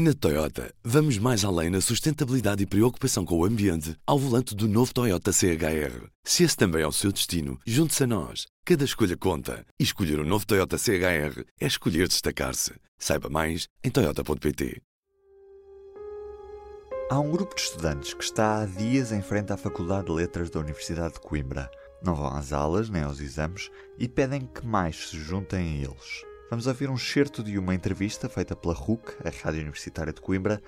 Na Toyota, vamos mais além na sustentabilidade e preocupação com o ambiente ao volante do novo Toyota CHR. Se esse também é o seu destino, junte-se a nós. Cada escolha conta. E escolher o um novo Toyota CHR é escolher destacar-se. Saiba mais em Toyota.pt. Há um grupo de estudantes que está há dias em frente à Faculdade de Letras da Universidade de Coimbra. Não vão às aulas nem aos exames e pedem que mais se juntem a eles. Vamos ouvir um excerto de uma entrevista feita pela RUC, a Rádio Universitária de Coimbra,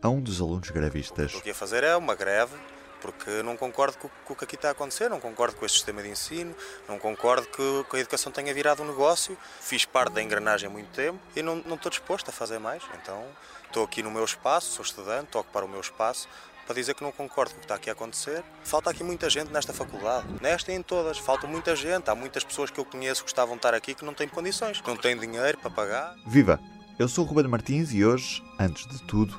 a um dos alunos grevistas. O que ia fazer é uma greve, porque não concordo com, o que aqui está a acontecer, não concordo com este sistema de ensino, não concordo que, que a educação tenha virado um negócio. Fiz parte da engrenagem há muito tempo e não, não estou disposto a fazer mais. Então estou aqui no meu espaço, sou estudante, estou a ocupar o meu espaço para dizer que não concordo com o que está aqui a acontecer. Falta aqui muita gente nesta faculdade, nesta e em todas. Falta muita gente. Há muitas pessoas que eu conheço que estavam a estar aqui que não têm condições, que não têm dinheiro para pagar. Viva! Eu sou o Ruben Martins e hoje, antes de tudo,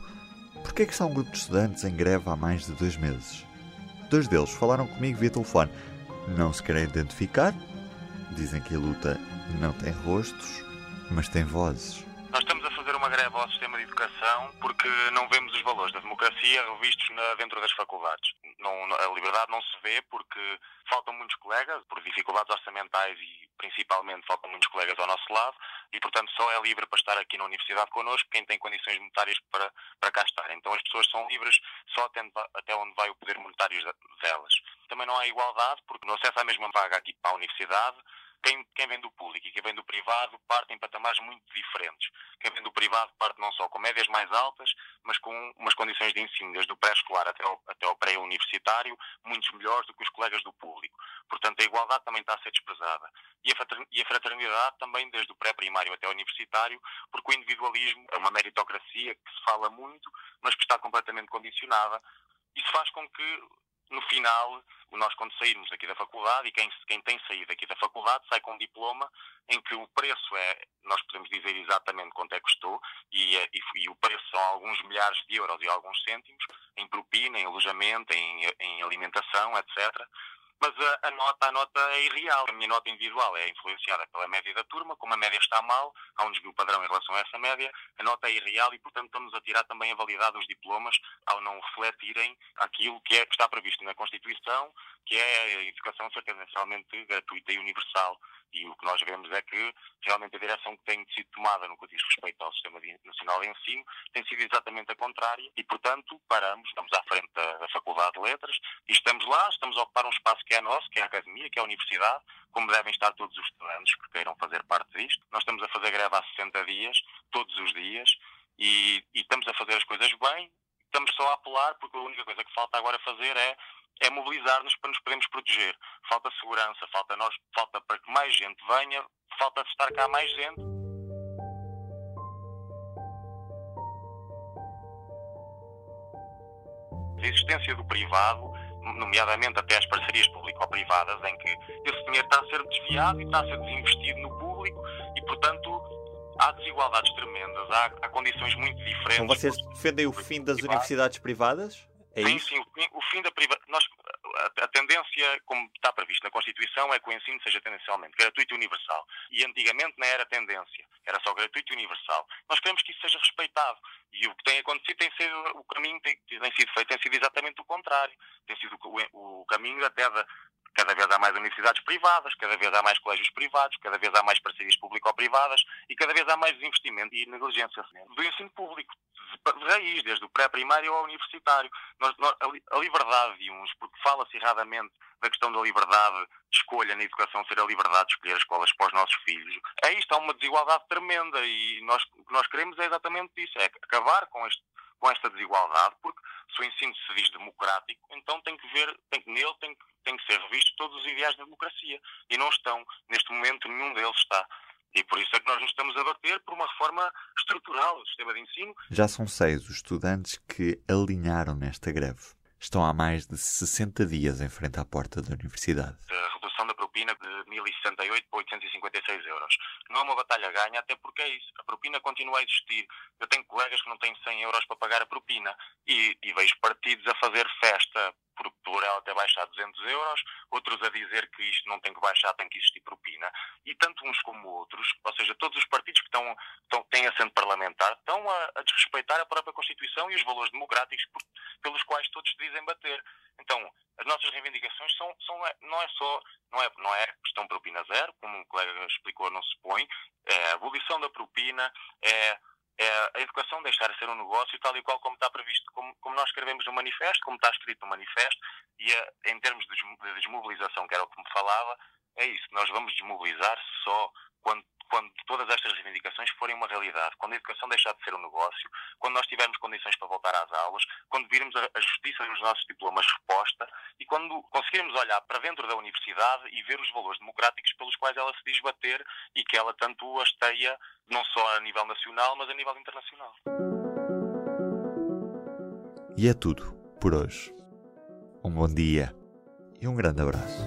porquê é que está um grupo de estudantes em greve há mais de dois meses? Dois deles falaram comigo via telefone. Não se querem identificar, dizem que a luta não tem rostos, mas tem vozes. Uma greve ao sistema de educação porque não vemos os valores da democracia revistos na, dentro das faculdades. Não, a liberdade não se vê porque faltam muitos colegas, por dificuldades orçamentais e principalmente faltam muitos colegas ao nosso lado e, portanto, só é livre para estar aqui na universidade connosco quem tem condições monetárias para, para cá estar. Então as pessoas são livres só até, onde vai o poder monetário delas. Também não há igualdade porque no acesso à mesma vaga aqui para a universidade quem, quem vem do público e quem vem do privado parte em patamares muito diferentes. Quem vem do privado parte não só com médias mais altas, mas com umas condições de ensino, desde o pré-escolar até ao, até ao pré-universitário, muito melhores do que os colegas do público. Portanto, a igualdade também está a ser desprezada. E a fraternidade também, desde o pré-primário até ao universitário, porque o individualismo é uma meritocracia que se fala muito, mas que está completamente condicionada. Isso faz com que no final, nós quando sairmos aqui da faculdade, e quem, quem tem saído faculdade sai com um diploma em que o preço é, nós podemos dizer exatamente quanto é que custou, e, e, e o preço são alguns milhares de euros e alguns cêntimos, em propina, em alojamento, em, em alimentação, etc mas a, a, nota, a nota é irreal. A minha nota individual é influenciada pela média da turma, como a média está mal, há um desvio padrão em relação a essa média, a nota é irreal e, portanto, estamos a tirar também a validade dos diplomas ao não refletirem aquilo que, é, que está previsto na Constituição, que é a educação ser tendencialmente gratuita e universal. E o que nós vemos é que realmente a direção que tem sido tomada no que diz respeito ao Sistema Nacional de Ensino tem sido exatamente a contrária e, portanto, paramos, estamos à frente da, da Faculdade de Letras e estamos lá, estamos a ocupar um espaço que é nosso, que é a Academia, que é a Universidade, como devem estar todos os estudantes que queiram fazer parte disto. Nós estamos a fazer greve há 60 dias, todos os dias, e, e estamos a fazer as coisas bem, estamos só a apelar porque a única coisa que falta agora fazer é é mobilizar-nos para nos podermos proteger. Falta segurança, falta nós, falta para que mais gente venha, falta de estar cá mais gente. A existência do privado, nomeadamente até as parcerias público-privadas, em que esse dinheiro está a ser desviado e está a ser desinvestido no público e, portanto, há desigualdades tremendas, há, há condições muito diferentes. Então vocês defendem o fim das universidades privadas? É sim, isso? sim, o fim, o fim da privatização. A, a, tendência, como está previsto na Constituição, é que o ensino seja tendencialmente gratuito e universal. E antigamente não era tendência, era só gratuito e universal. Nós queremos que isso seja respeitado. E o que tem acontecido tem sido, o caminho tem, tem sido feito, tem sido exatamente o contrário. Tem sido o, o caminho até da, cada vez há mais universidades privadas, cada vez há mais colégios privados, cada vez há mais parcerias público-privadas e cada vez há mais desinvestimento e negligência do ensino público de raiz, desde o pré-primário ao universitário. Nós, nós, a, liberdade de uns, porque fala-se erradamente da questão da liberdade de escolha na educação ser a liberdade de escolher as escolas para os nossos filhos. É isto, há uma desigualdade tremenda e nós, o que nós queremos é exatamente isso, é acabar com, este, com esta desigualdade, porque se o ensino se diz democrático, então tem que ver, tem nele tem tem que ser revisto todos os ideais da democracia. E não estão. Neste momento nenhum deles está. E por isso é que nós nos estamos a bater por uma reforma estrutural do sistema de ensino. Já são seis os estudantes que alinharam nesta greve. Estão há mais de 60 dias em frente à porta da universidade. A redução da propina de 1.068 para 856 euros. Não é uma batalha ganha, até porque é isso. A propina continua a existir. Eu tenho colegas que não têm 100 euros para pagar a propina. E, e vejo partidos a fazer festa por, por ela ter baixado 200 euros, outros a dizer que isto não tem que baixar, tem que existir propina. E tanto uns como outros, ou seja, todos os partidos que estão, estão, têm assento parlamentar, estão a, a desrespeitar a própria Constituição e os valores democráticos por, pelos quais todos se dizem bater. Então, as nossas reivindicações são, são, é, não é só, não é, não é questão propina zero, como o colega explicou, não se põe, é a abolição da propina, é é a educação deixar de ser um negócio tal e qual como está previsto, como, como nós escrevemos no manifesto, como está escrito no manifesto, e a, em termos de desmobilização, que era o que me falava, é isso, nós vamos desmobilizar só quando, quando todas estas forem uma realidade, quando a educação deixar de ser um negócio, quando nós tivermos condições para voltar às aulas, quando virmos a, a justiça nos nossos diplomas resposta e quando conseguirmos olhar para dentro da universidade e ver os valores democráticos pelos quais ela se diz bater e que ela tanto hasteia não só a nível nacional, mas a nível internacional. E é tudo por hoje. Um bom dia e um grande abraço.